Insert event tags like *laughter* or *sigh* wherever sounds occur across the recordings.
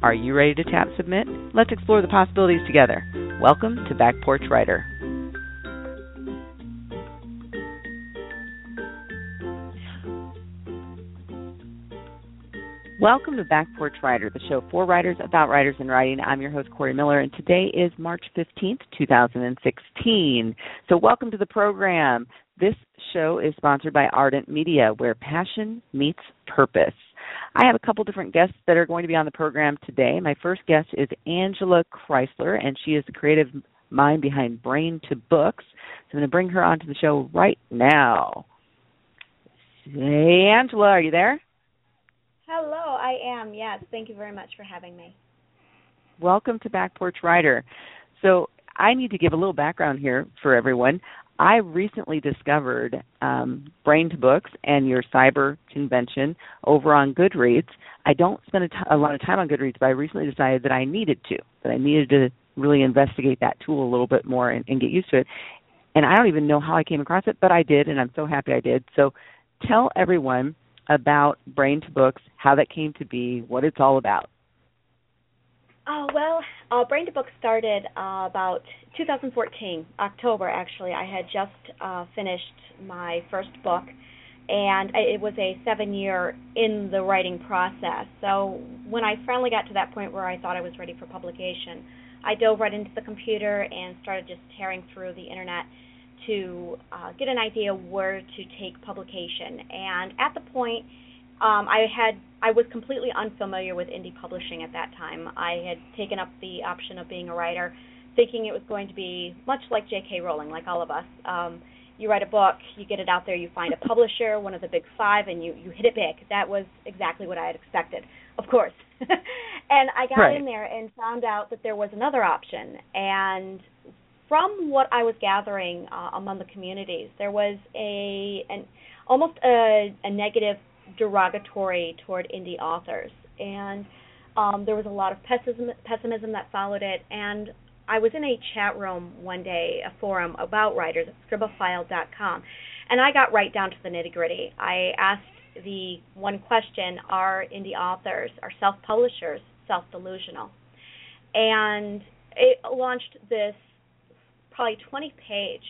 Are you ready to tap submit? Let's explore the possibilities together. Welcome to Back Porch Writer. Welcome to Back Porch Writer, the show for writers, about writers, and writing. I'm your host, Corey Miller, and today is March 15th, 2016. So, welcome to the program. This show is sponsored by Ardent Media, where passion meets purpose. I have a couple different guests that are going to be on the program today. My first guest is Angela Chrysler, and she is the creative mind behind Brain to Books. So I'm going to bring her onto the show right now. Hey, Angela, are you there? Hello, I am. Yes, thank you very much for having me. Welcome to Back Porch Writer. So, I need to give a little background here for everyone. I recently discovered um, Brain to Books and your cyber convention over on Goodreads. I don't spend a, t- a lot of time on Goodreads, but I recently decided that I needed to, that I needed to really investigate that tool a little bit more and, and get used to it. And I don't even know how I came across it, but I did, and I'm so happy I did. So tell everyone about Brain to Books, how that came to be, what it's all about. Oh well, uh, Brain to Book started uh, about 2014, October actually. I had just uh, finished my first book, and it was a seven-year in the writing process. So when I finally got to that point where I thought I was ready for publication, I dove right into the computer and started just tearing through the internet to uh, get an idea where to take publication. And at the point um, I had I was completely unfamiliar with indie publishing at that time. I had taken up the option of being a writer, thinking it was going to be much like J.K. Rowling, like all of us. Um, you write a book, you get it out there, you find a publisher, one of the big five, and you you hit it big. That was exactly what I had expected, of course. *laughs* and I got right. in there and found out that there was another option. And from what I was gathering uh, among the communities, there was a an almost a, a negative derogatory toward indie authors, and um, there was a lot of pessimism, pessimism that followed it. And I was in a chat room one day, a forum about writers at scribophile.com, and I got right down to the nitty gritty. I asked the one question: Are indie authors, are self-publishers, self-delusional? And it launched this probably 20 page,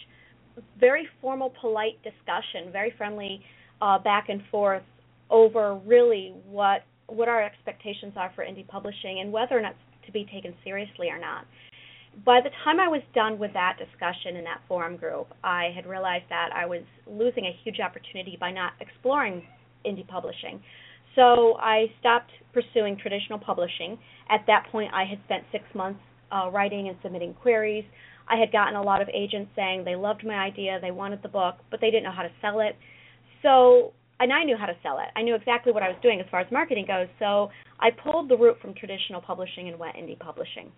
very formal, polite discussion, very friendly uh, back and forth over really what what our expectations are for indie publishing and whether or not to be taken seriously or not. By the time I was done with that discussion in that forum group, I had realized that I was losing a huge opportunity by not exploring indie publishing. So I stopped pursuing traditional publishing. At that point, I had spent six months uh, writing and submitting queries. I had gotten a lot of agents saying they loved my idea, they wanted the book, but they didn't know how to sell it. So and I knew how to sell it. I knew exactly what I was doing as far as marketing goes. So I pulled the route from traditional publishing and went indie publishing.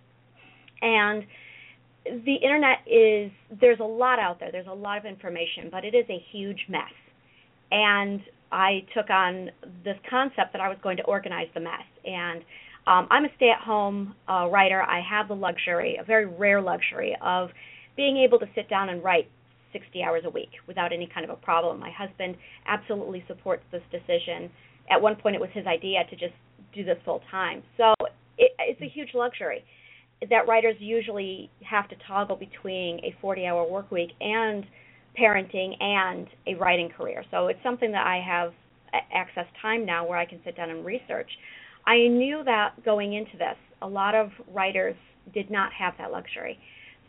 And the internet is there's a lot out there. There's a lot of information, but it is a huge mess. And I took on this concept that I was going to organize the mess. And um, I'm a stay-at-home uh, writer. I have the luxury, a very rare luxury, of being able to sit down and write 60 hours a week without any kind of a problem. My husband absolutely supports this decision. At one point, it was his idea to just do this full time. So it, it's a huge luxury that writers usually have to toggle between a 40 hour work week and parenting and a writing career. So it's something that I have access time now where I can sit down and research. I knew that going into this, a lot of writers did not have that luxury.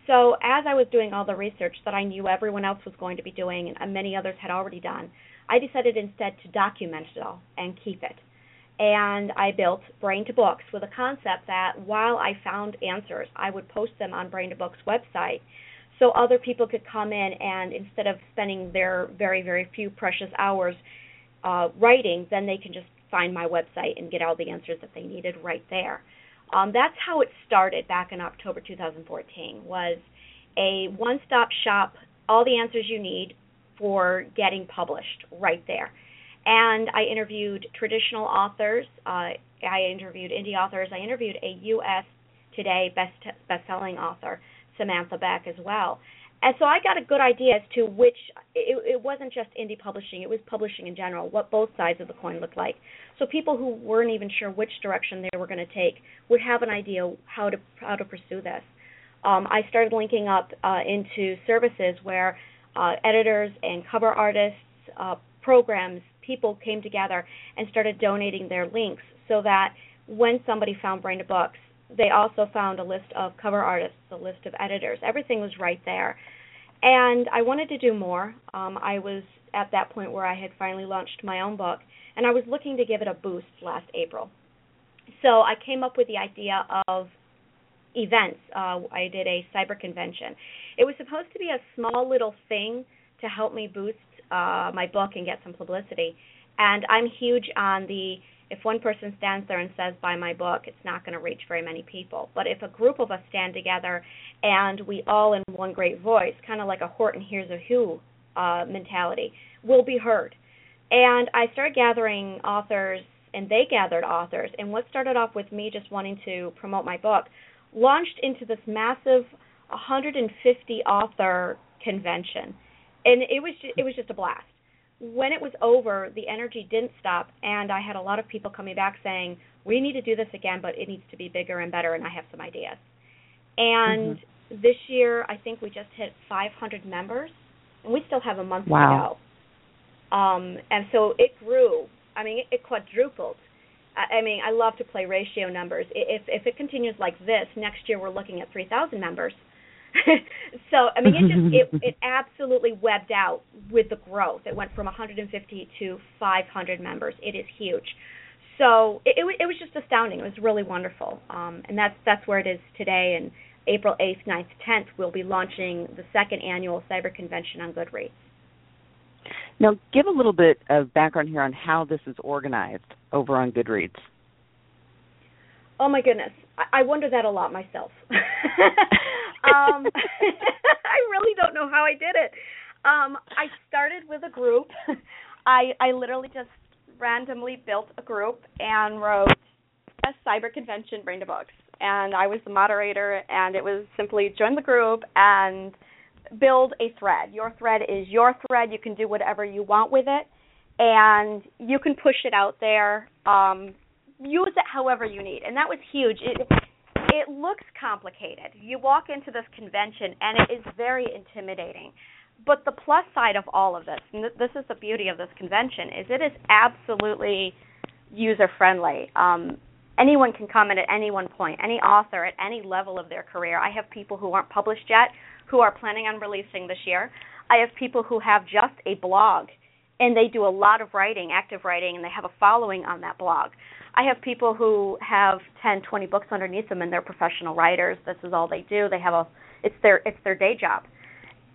So as I was doing all the research that I knew everyone else was going to be doing and many others had already done, I decided instead to document it all and keep it. And I built Brain to Books with a concept that while I found answers, I would post them on Brain to Books website so other people could come in and instead of spending their very, very few precious hours uh, writing, then they can just find my website and get all the answers that they needed right there. Um, that's how it started back in October 2014. Was a one-stop shop, all the answers you need for getting published right there. And I interviewed traditional authors. Uh, I interviewed indie authors. I interviewed a U.S. Today best best-selling author, Samantha Beck, as well. And so I got a good idea as to which it, it wasn't just indie publishing; it was publishing in general. What both sides of the coin looked like. So people who weren't even sure which direction they were going to take would have an idea how to how to pursue this. Um, I started linking up uh, into services where uh, editors and cover artists, uh, programs, people came together and started donating their links so that when somebody found Brain to Books, they also found a list of cover artists, a list of editors. Everything was right there. And I wanted to do more. Um, I was at that point where I had finally launched my own book, and I was looking to give it a boost last April. So I came up with the idea of events. Uh, I did a cyber convention. It was supposed to be a small little thing to help me boost uh, my book and get some publicity. And I'm huge on the if one person stands there and says buy my book, it's not going to reach very many people. But if a group of us stand together and we all in one great voice, kind of like a Horton hears a who uh, mentality, will be heard. And I started gathering authors, and they gathered authors. And what started off with me just wanting to promote my book launched into this massive 150 author convention, and it was just, it was just a blast. When it was over, the energy didn't stop, and I had a lot of people coming back saying, "We need to do this again, but it needs to be bigger and better." And I have some ideas. And mm-hmm. this year, I think we just hit 500 members, and we still have a month wow. to go. Um, and so it grew. I mean, it, it quadrupled I mean, I love to play ratio numbers. If if it continues like this, next year we're looking at 3,000 members. *laughs* so I mean, it just it *laughs* it absolutely webbed out with the growth. It went from 150 to 500 members. It is huge. So it it, it was just astounding. It was really wonderful. Um, and that's that's where it is today. And April 8th, 9th, 10th, we'll be launching the second annual Cyber Convention on Goodreads. Now, give a little bit of background here on how this is organized over on Goodreads. Oh my goodness, I, wonder that a lot myself. *laughs* um, *laughs* *laughs* I really don't know how I did it. Um, I started with a group. *laughs* I I literally just randomly built a group and wrote a cyber convention brain to books and I was the moderator and it was simply join the group and build a thread. Your thread is your thread. You can do whatever you want with it, and you can push it out there. Um, use it however you need, and that was huge. It it looks complicated. You walk into this convention, and it is very intimidating. But the plus side of all of this, and this is the beauty of this convention, is it is absolutely user friendly. Um, anyone can come in at any one point, any author at any level of their career. I have people who aren't published yet who are planning on releasing this year. I have people who have just a blog and they do a lot of writing, active writing, and they have a following on that blog. I have people who have 10, 20 books underneath them and they're professional writers. This is all they do. They have a it's their it's their day job.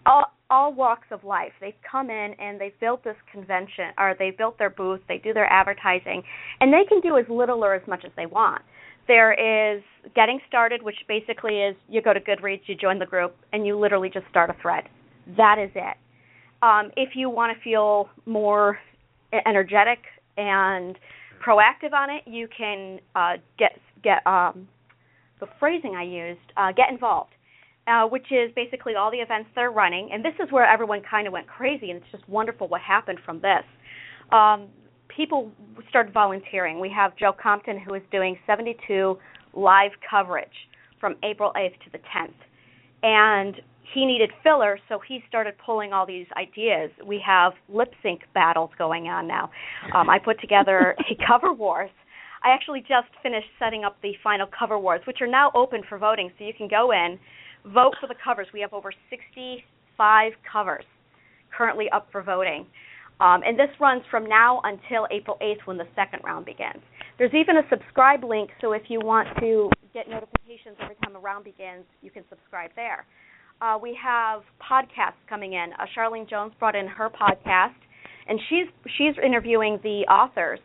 All all walks of life. They've come in and they've built this convention or they've built their booth, they do their advertising, and they can do as little or as much as they want. There is getting started, which basically is you go to Goodreads, you join the group, and you literally just start a thread. That is it. Um, if you want to feel more energetic and proactive on it, you can uh, get get um, the phrasing I used, uh, get involved, uh, which is basically all the events they're running. And this is where everyone kind of went crazy, and it's just wonderful what happened from this. Um, people started volunteering. We have Joe Compton who is doing 72 live coverage from April 8th to the 10th. And he needed filler, so he started pulling all these ideas. We have lip sync battles going on now. Um, I put together *laughs* a cover wars. I actually just finished setting up the final cover wars, which are now open for voting, so you can go in, vote for the covers. We have over 65 covers currently up for voting. Um, and this runs from now until April 8th when the second round begins. There's even a subscribe link, so if you want to get notifications every time a round begins, you can subscribe there. Uh, we have podcasts coming in. Uh, Charlene Jones brought in her podcast, and she's she's interviewing the authors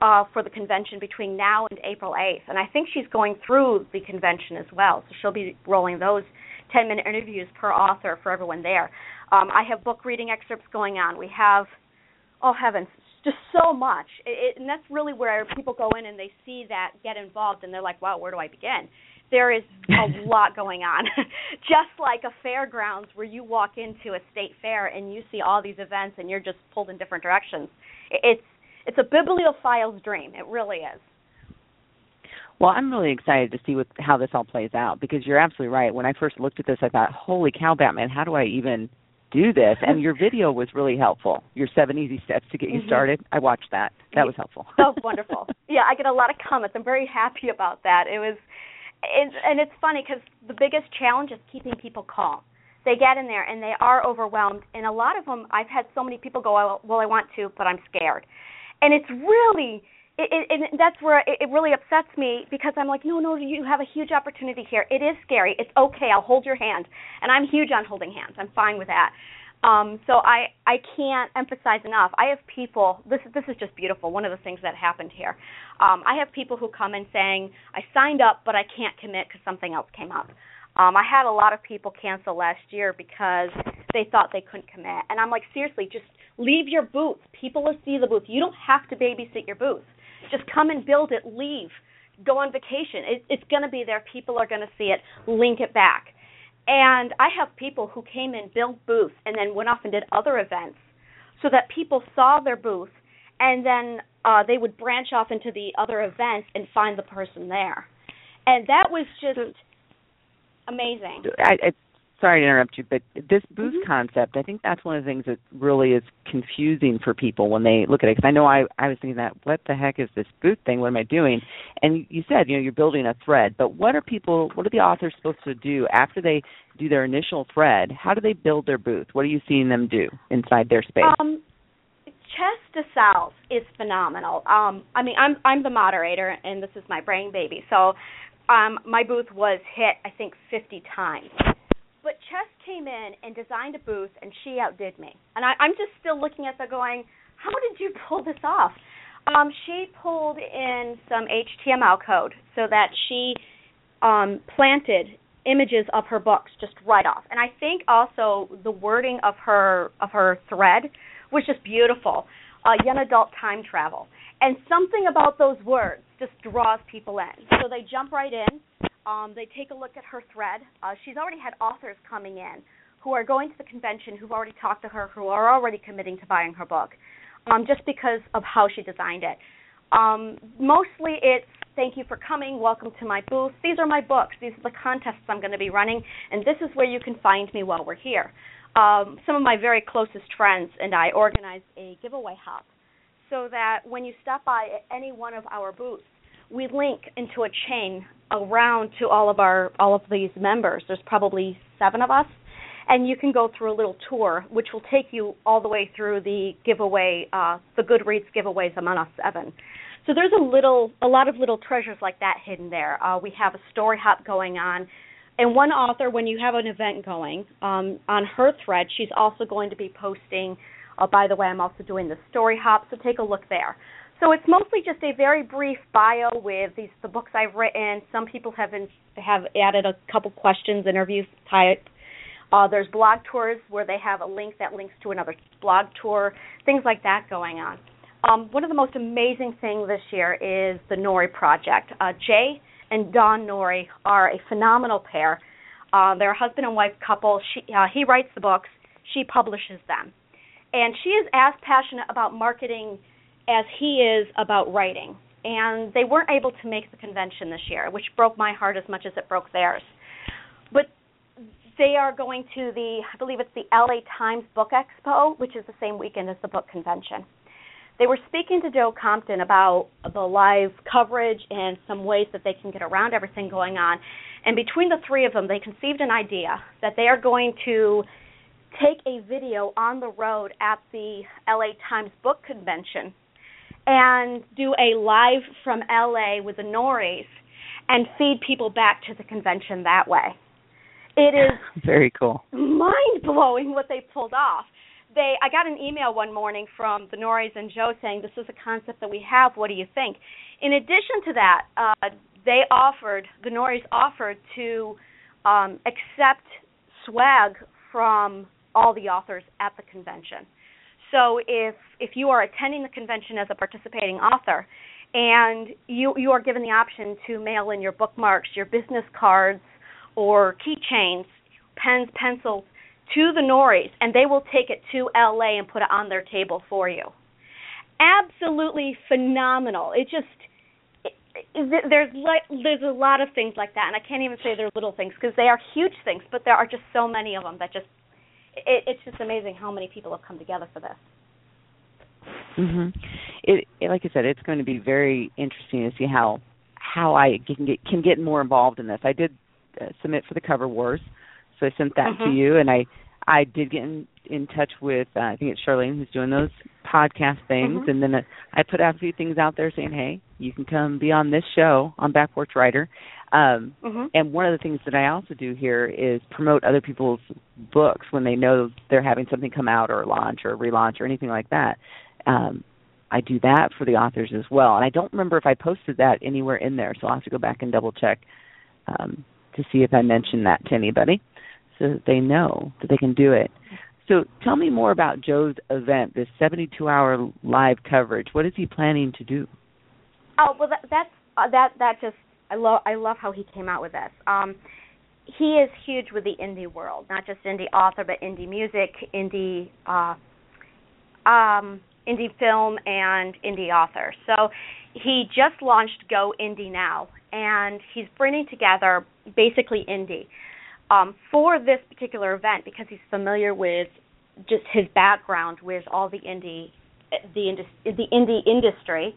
uh, for the convention between now and April 8th, and I think she's going through the convention as well. So she'll be rolling those 10-minute interviews per author for everyone there. Um, I have book reading excerpts going on. We have, oh heavens, just so much, it, it, and that's really where people go in and they see that, get involved, and they're like, wow, where do I begin? There is *laughs* a lot going on, *laughs* just like a fairgrounds where you walk into a state fair and you see all these events and you're just pulled in different directions. It's it's a bibliophile's dream. It really is. Well, I'm really excited to see what how this all plays out because you're absolutely right. When I first looked at this, I thought, "Holy cow, Batman! How do I even do this?" And your *laughs* video was really helpful. Your seven easy steps to get you mm-hmm. started. I watched that. That was helpful. oh, wonderful! Yeah, I get a lot of comments. I'm very happy about that. It was, it, and it's funny because the biggest challenge is keeping people calm. They get in there and they are overwhelmed, and a lot of them. I've had so many people go, oh, "Well, I want to, but I'm scared." and it's really it, it, and that's where it, it really upsets me because I'm like, no, no, you have a huge opportunity here. It is scary. It's okay. I'll hold your hand, and I'm huge on holding hands. I'm fine with that. Um, so I I can't emphasize enough. I have people. This this is just beautiful. One of the things that happened here. Um, I have people who come in saying, I signed up, but I can't commit because something else came up. Um, I had a lot of people cancel last year because they thought they couldn't commit, and I'm like, seriously, just Leave your booth. People will see the booth. You don't have to babysit your booth. Just come and build it. Leave. Go on vacation. It, it's going to be there. People are going to see it. Link it back. And I have people who came in, built booths, and then went off and did other events so that people saw their booth and then uh, they would branch off into the other events and find the person there. And that was just amazing. I, sorry to interrupt you, but this booth mm-hmm. concept, I think that's one of the things that really is confusing for people when they look at it. Because I know I I was thinking that what the heck is this booth thing? What am I doing? And you said you know you're building a thread, but what are people? What are the authors supposed to do after they do their initial thread? How do they build their booth? What are you seeing them do inside their space? Um, Chess de Sales is phenomenal. Um, I mean, I'm I'm the moderator, and this is my brain baby. So, um, my booth was hit I think 50 times but Chess came in and designed a booth, and she outdid me. And I, I'm just still looking at that, going, "How did you pull this off?" Um, she pulled in some HTML code so that she um, planted images of her books just right off. And I think also the wording of her of her thread was just beautiful. Uh, young adult time travel, and something about those words just draws people in. So they jump right in. Um, they take a look at her thread. Uh, she's already had authors coming in who are going to the convention, who've already talked to her, who are already committing to buying her book, um, just because of how she designed it. Um, mostly it's thank you for coming, welcome to my booth. These are my books, these are the contests I'm going to be running, and this is where you can find me while we're here. Um, some of my very closest friends and I organized a giveaway hop so that when you stop by at any one of our booths, we link into a chain around to all of our all of these members. There's probably seven of us, and you can go through a little tour, which will take you all the way through the giveaway, uh, the Goodreads giveaways among us seven. So there's a little, a lot of little treasures like that hidden there. Uh, we have a story hop going on, and one author, when you have an event going um, on her thread, she's also going to be posting. Uh, by the way, I'm also doing the story hop, so take a look there. So it's mostly just a very brief bio with these the books I've written. Some people have been, have added a couple questions, interviews type. Uh, there's blog tours where they have a link that links to another blog tour, things like that going on. Um, one of the most amazing things this year is the Nori Project. Uh, Jay and Dawn Nori are a phenomenal pair. Uh, they're a husband and wife couple. She, uh, he writes the books, she publishes them. And she is as passionate about marketing as he is about writing. And they weren't able to make the convention this year, which broke my heart as much as it broke theirs. But they are going to the, I believe it's the LA Times Book Expo, which is the same weekend as the book convention. They were speaking to Joe Compton about the live coverage and some ways that they can get around everything going on. And between the three of them, they conceived an idea that they are going to take a video on the road at the LA Times Book Convention and do a live from LA with the Norries and feed people back to the convention that way. It is *laughs* very cool. Mind blowing what they pulled off. they I got an email one morning from the Norries and Joe saying this is a concept that we have. What do you think? In addition to that, uh, they offered the Norries offered to um, accept swag from all the authors at the convention. So if if you are attending the convention as a participating author, and you you are given the option to mail in your bookmarks, your business cards, or keychains, pens, pencils to the Norries, and they will take it to LA and put it on their table for you. Absolutely phenomenal. It just there's like there's a lot of things like that, and I can't even say they're little things because they are huge things, but there are just so many of them that just it, it's just amazing how many people have come together for this. Mhm. It, it like I said, it's going to be very interesting to see how how I can get can get more involved in this. I did uh, submit for the cover wars, so I sent that mm-hmm. to you, and I I did get in in touch with uh, I think it's Charlene who's doing those podcast things, mm-hmm. and then uh, I put out a few things out there saying, hey, you can come be on this show on Back Porch Writer. Um, mm-hmm. And one of the things that I also do here is promote other people's books when they know they're having something come out or launch or relaunch or anything like that. Um, I do that for the authors as well, and I don't remember if I posted that anywhere in there, so I'll have to go back and double check um, to see if I mentioned that to anybody, so that they know that they can do it. So tell me more about Joe's event, this 72-hour live coverage. What is he planning to do? Oh well, that, that's uh, that that just I love I love how he came out with this. Um, he is huge with the indie world, not just indie author, but indie music, indie uh, um, indie film, and indie author. So he just launched Go Indie Now, and he's bringing together basically indie um, for this particular event because he's familiar with just his background with all the indie the indus- the indie industry.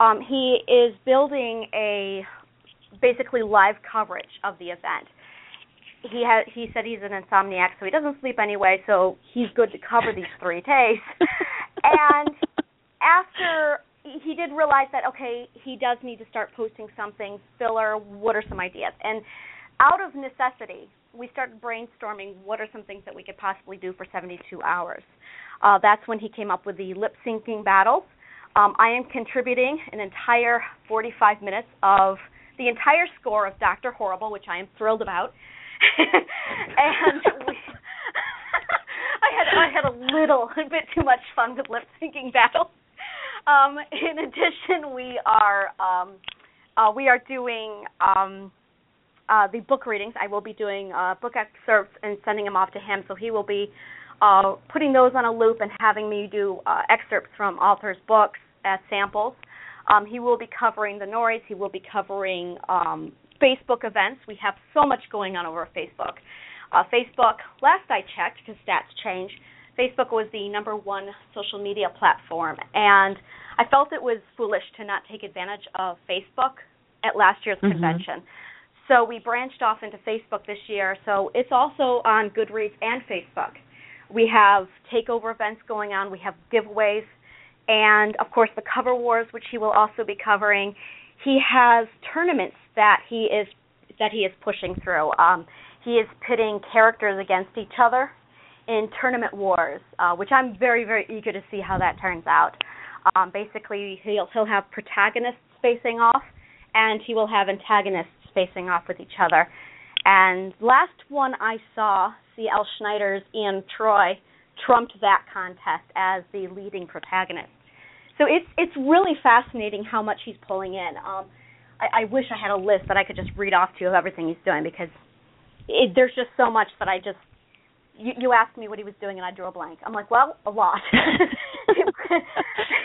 Um, he is building a basically live coverage of the event. He had he said he's an insomniac, so he doesn't sleep anyway, so he's good to cover these three *laughs* days. and after he did realize that okay, he does need to start posting something filler. What are some ideas? And out of necessity, we started brainstorming what are some things that we could possibly do for 72 hours. Uh, that's when he came up with the lip syncing battles. Um, I am contributing an entire 45 minutes of the entire score of Doctor Horrible, which I am thrilled about. *laughs* and we, *laughs* I had I had a little a bit too much fun with lip syncing battles. Um, in addition, we are um, uh, we are doing um, uh, the book readings. I will be doing uh, book excerpts and sending them off to him, so he will be uh, putting those on a loop and having me do uh, excerpts from authors' books as samples. Um, he will be covering the Norries. He will be covering um, Facebook events. We have so much going on over Facebook. Uh, Facebook, last I checked, because stats change, Facebook was the number one social media platform, and I felt it was foolish to not take advantage of Facebook at last year's mm-hmm. convention. So we branched off into Facebook this year. So it's also on Goodreads and Facebook. We have takeover events going on. We have giveaways, and of course the cover wars, which he will also be covering. He has tournaments that he is that he is pushing through. Um, he is pitting characters against each other in tournament wars, uh, which I'm very very eager to see how that turns out. Um, basically, he'll he'll have protagonists facing off, and he will have antagonists facing off with each other. And last one I saw, C.L. Schneider's Ian Troy trumped that contest as the leading protagonist. So it's it's really fascinating how much he's pulling in. Um, I, I wish I had a list that I could just read off to you of everything he's doing because it, there's just so much that I just. You, you asked me what he was doing and I drew a blank. I'm like, well, a lot.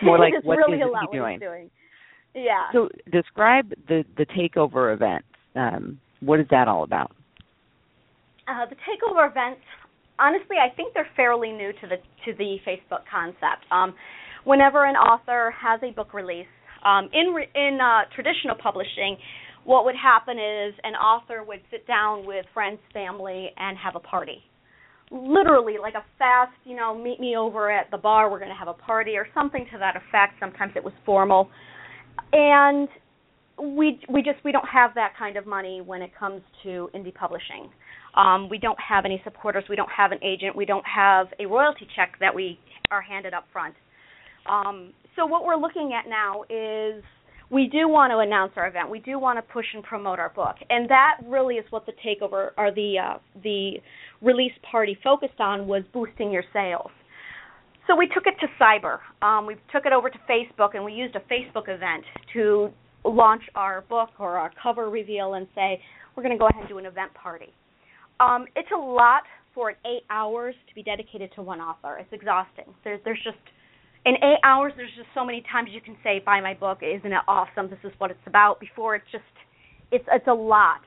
More like *laughs* what really is he doing? doing. Yeah. So describe the the takeover event. Um, what is that all about? Uh, the takeover events, honestly, I think they're fairly new to the to the Facebook concept. Um, whenever an author has a book release, um, in re- in uh, traditional publishing, what would happen is an author would sit down with friends, family, and have a party. Literally, like a fast, you know, meet me over at the bar. We're going to have a party or something to that effect. Sometimes it was formal, and we we just we don't have that kind of money when it comes to indie publishing. Um, we don't have any supporters. We don't have an agent. We don't have a royalty check that we are handed up front. Um, so what we're looking at now is we do want to announce our event. We do want to push and promote our book, and that really is what the takeover or the uh, the release party focused on was boosting your sales. So we took it to cyber. Um, we took it over to Facebook, and we used a Facebook event to launch our book or our cover reveal and say we're going to go ahead and do an event party. Um, it's a lot for eight hours to be dedicated to one author. It's exhausting. There's there's just in eight hours there's just so many times you can say buy my book. Isn't it awesome? This is what it's about. Before it's just it's it's a lot.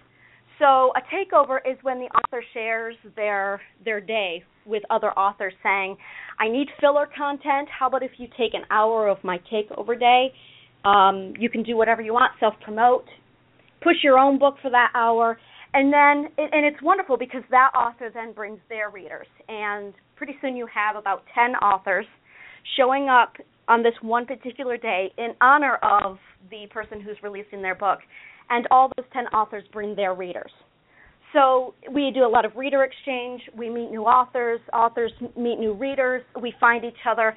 So a takeover is when the author shares their their day with other authors saying i need filler content. How about if you take an hour of my takeover day? Um, you can do whatever you want self promote push your own book for that hour. And then and it's wonderful because that author then brings their readers. And pretty soon you have about 10 authors showing up on this one particular day in honor of the person who's releasing their book. And all those 10 authors bring their readers. So we do a lot of reader exchange. We meet new authors. Authors meet new readers. We find each other.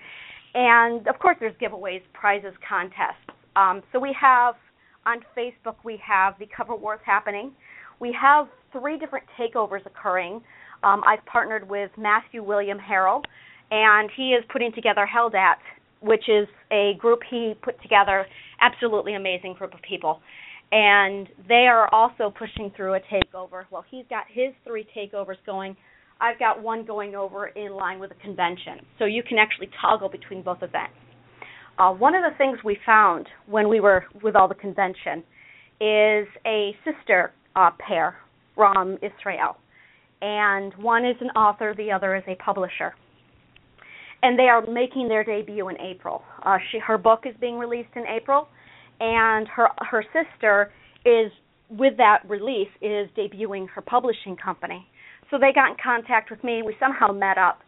And of course, there's giveaways, prizes, contests. Um, so we have on Facebook, we have the cover wars happening. We have three different takeovers occurring. Um, I've partnered with Matthew William Harrell, and he is putting together Heldat, which is a group he put together, absolutely amazing group of people. And they are also pushing through a takeover. Well, he's got his three takeovers going. I've got one going over in line with a convention. So you can actually toggle between both events. Uh, one of the things we found when we were with all the convention is a sister uh, pair from Israel. And one is an author, the other is a publisher and they are making their debut in April. Uh, she her book is being released in April, and her her sister is with that release is debuting her publishing company. So they got in contact with me. We somehow met up,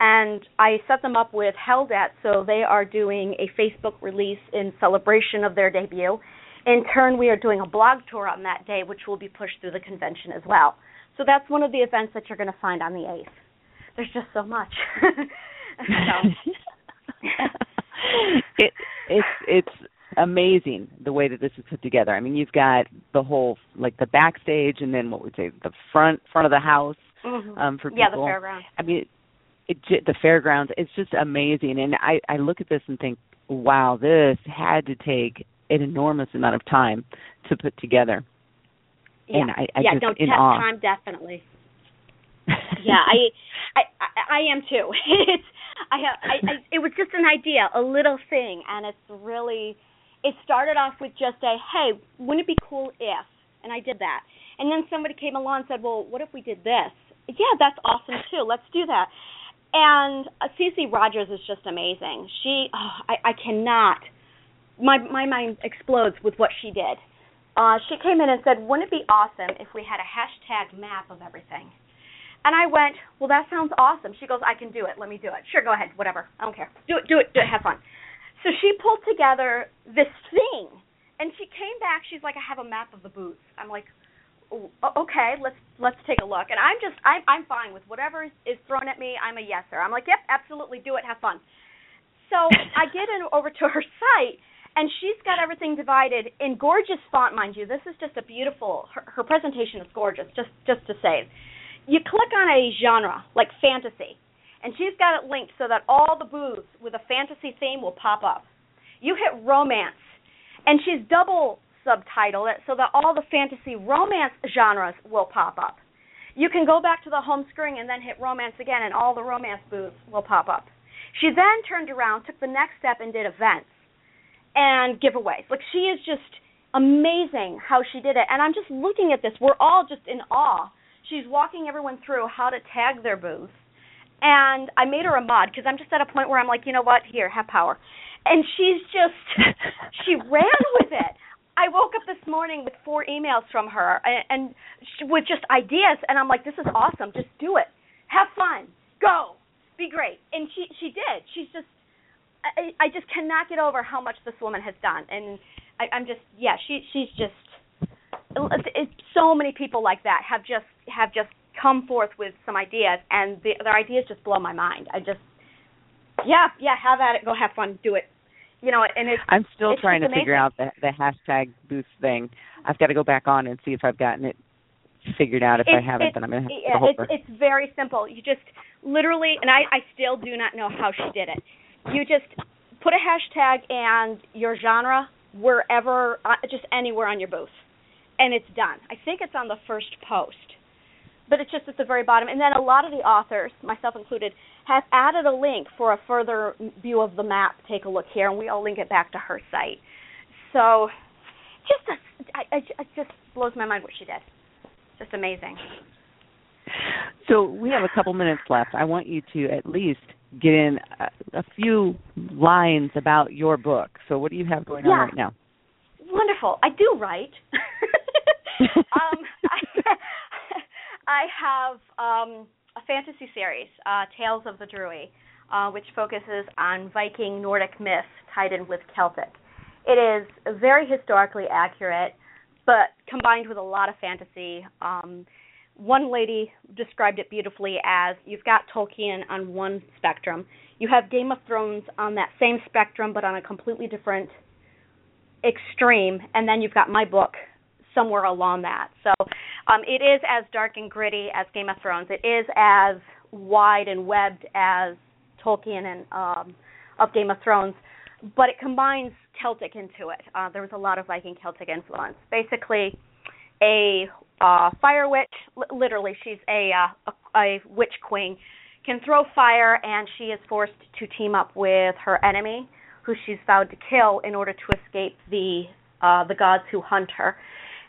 and I set them up with Heldat. So they are doing a Facebook release in celebration of their debut. In turn, we are doing a blog tour on that day, which will be pushed through the convention as well. So that's one of the events that you're going to find on the 8th. There's just so much. *laughs* *laughs* it, it's it's amazing the way that this is put together. I mean, you've got the whole like the backstage, and then what would say the front front of the house mm-hmm. um, for people. Yeah, the fairgrounds. I mean, it, it, the fairgrounds. It's just amazing, and I I look at this and think, wow, this had to take an enormous amount of time to put together. Yeah, and I, I yeah, just no, in t- awe. time definitely. Yeah, I, I, I, am too. *laughs* it's I I, I it was just an idea, a little thing, and it's really it started off with just a hey, wouldn't it be cool if? And I did that. And then somebody came along and said, well, what if we did this? Yeah, that's awesome too. Let's do that. And uh, Cece Rogers is just amazing. She, oh, I, I cannot. My my mind explodes with what she did. Uh, she came in and said, "Wouldn't it be awesome if we had a hashtag map of everything?" And I went, well, that sounds awesome. She goes, I can do it. Let me do it. Sure, go ahead. Whatever. I don't care. Do it. Do it. Do it. Have fun. So she pulled together this thing, and she came back. She's like, I have a map of the booths. I'm like, oh, okay, let's let's take a look. And I'm just, I'm I'm fine with whatever is, is thrown at me. I'm a yeser. I'm like, yep, absolutely, do it. Have fun. So I get in over to her site, and she's got everything divided in gorgeous font, mind you. This is just a beautiful. Her, her presentation is gorgeous. Just just to say you click on a genre like fantasy, and she's got it linked so that all the booths with a fantasy theme will pop up. You hit romance, and she's double subtitled it so that all the fantasy romance genres will pop up. You can go back to the home screen and then hit romance again, and all the romance booths will pop up. She then turned around, took the next step, and did events and giveaways. Like she is just amazing how she did it. And I'm just looking at this. We're all just in awe she's walking everyone through how to tag their booth. And I made her a mod because I'm just at a point where I'm like, you know what? Here, have power. And she's just, *laughs* she ran with it. I woke up this morning with four emails from her and, and she, with just ideas, and I'm like, this is awesome. Just do it. Have fun. Go. Be great. And she she did. She's just, I, I just cannot get over how much this woman has done. And I, I'm just, yeah, she she's just, it, it, so many people like that have just have just come forth with some ideas, and the, their ideas just blow my mind. I just, yeah, yeah, have at it, go have fun, do it. You know, and it's. I'm still it's trying to amazing. figure out the the hashtag boost thing. I've got to go back on and see if I've gotten it figured out. If I haven't, it's- then I'm gonna have to yeah, hold it's, it's very simple. You just literally, and I, I still do not know how she did it. You just put a hashtag and your genre wherever, uh, just anywhere on your booth, and it's done. I think it's on the first post, but it's just at the very bottom. And then a lot of the authors, myself included, have added a link for a further view of the map. Take a look here, and we all link it back to her site. So, just a, I, I, it just blows my mind what she did. Just amazing. So we have a couple minutes left. I want you to at least get in a, a few lines about your book. So what do you have going Yeah. on right now? Wonderful. I do write. *laughs* um, I, *laughs* I have um, a fantasy series, uh, Tales of the Druid, uh, which focuses on Viking Nordic myths tied in with Celtic. It is very historically accurate, but combined with a lot of fantasy. Um, one lady described it beautifully as you've got Tolkien on one spectrum, you have Game of Thrones on that same spectrum, but on a completely different extreme, and then you've got my book somewhere along that. So um, it is as dark and gritty as Game of Thrones. It is as wide and webbed as Tolkien and um, of Game of Thrones, but it combines Celtic into it. Uh, there was a lot of Viking Celtic influence. Basically, a uh, fire witch, li- literally, she's a, uh, a a witch queen, can throw fire, and she is forced to team up with her enemy, who she's vowed to kill in order to escape the uh, the gods who hunt her.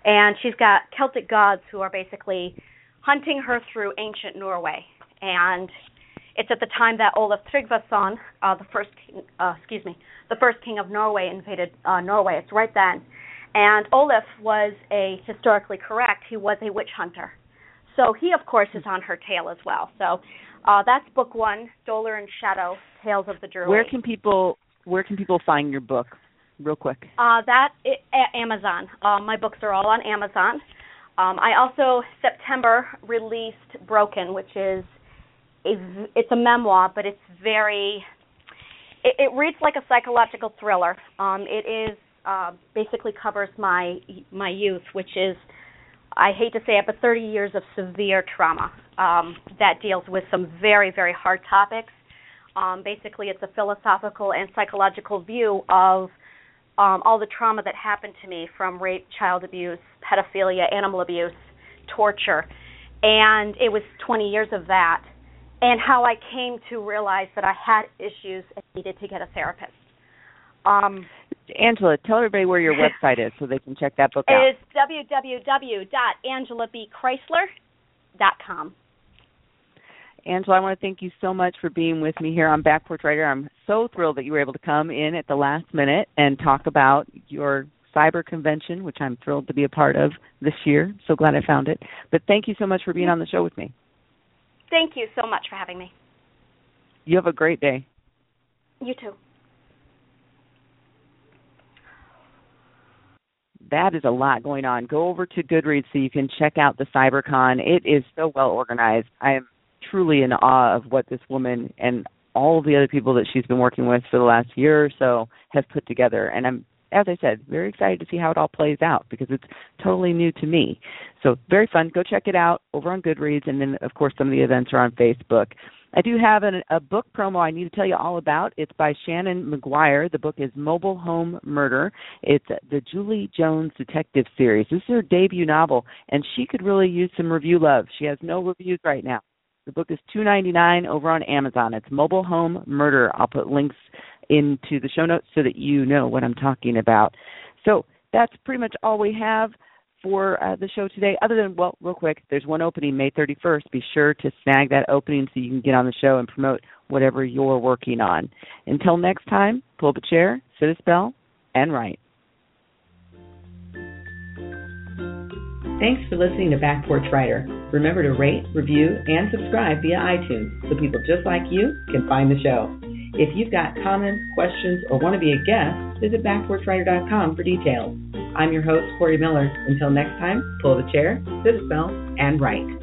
And she's got Celtic gods who are basically hunting her through ancient Norway. And it's at the time that Olaf Tryggvason, uh, the first, king, uh, excuse me, the first king of Norway, invaded uh, Norway. It's right then. And Olaf was a historically correct. He was a witch hunter. So he, of course, is on her tail as well. So uh, that's book one, Dolor and Shadow, Tales of the Druid. Where can people where can people find your book? Real quick. Uh, that i a- Amazon. Uh, my books are all on Amazon. Um, I also September released Broken, which is a, it's a memoir, but it's very it, it reads like a psychological thriller. Um, it is uh, basically covers my my youth, which is I hate to say it, but 30 years of severe trauma um, that deals with some very very hard topics. Um, basically, it's a philosophical and psychological view of um, all the trauma that happened to me from rape, child abuse, pedophilia, animal abuse, torture, and it was 20 years of that, and how I came to realize that I had issues and needed to get a therapist. Um, Angela, tell everybody where your *laughs* website is so they can check that book out. it's www.angelabchrysler.com. Angela, I want to thank you so much for being with me here on Back Porch Writer. I'm so thrilled that you were able to come in at the last minute and talk about your cyber convention, which I'm thrilled to be a part of this year. So glad I found it. But thank you so much for being on the show with me. Thank you so much for having me. You have a great day. You too. that is a lot going on. Go over to Goodreads so you can check out the CyberCon. It is so well organized. I am truly in awe of what this woman and all of the other people that she's been working with for the last year or so have put together. And I'm, as I said, very excited to see how it all plays out because it's totally new to me. So very fun. Go check it out over on Goodreads, and then of course some of the events are on Facebook. I do have an, a book promo I need to tell you all about. It's by Shannon Maguire. The book is Mobile Home Murder. It's the Julie Jones Detective Series. This is her debut novel, and she could really use some review love. She has no reviews right now. The book is two ninety nine over on Amazon. It's Mobile Home Murder. I'll put links into the show notes so that you know what I'm talking about. So that's pretty much all we have for uh, the show today. Other than, well, real quick, there's one opening May 31st. Be sure to snag that opening so you can get on the show and promote whatever you're working on. Until next time, pull up a chair, sit a spell, and write. Thanks for listening to Back Porch Writer. Remember to rate, review, and subscribe via iTunes so people just like you can find the show. If you've got comments, questions, or want to be a guest, visit backporchwriter.com for details. I'm your host, Corey Miller. Until next time, pull the chair, sit spell, and write.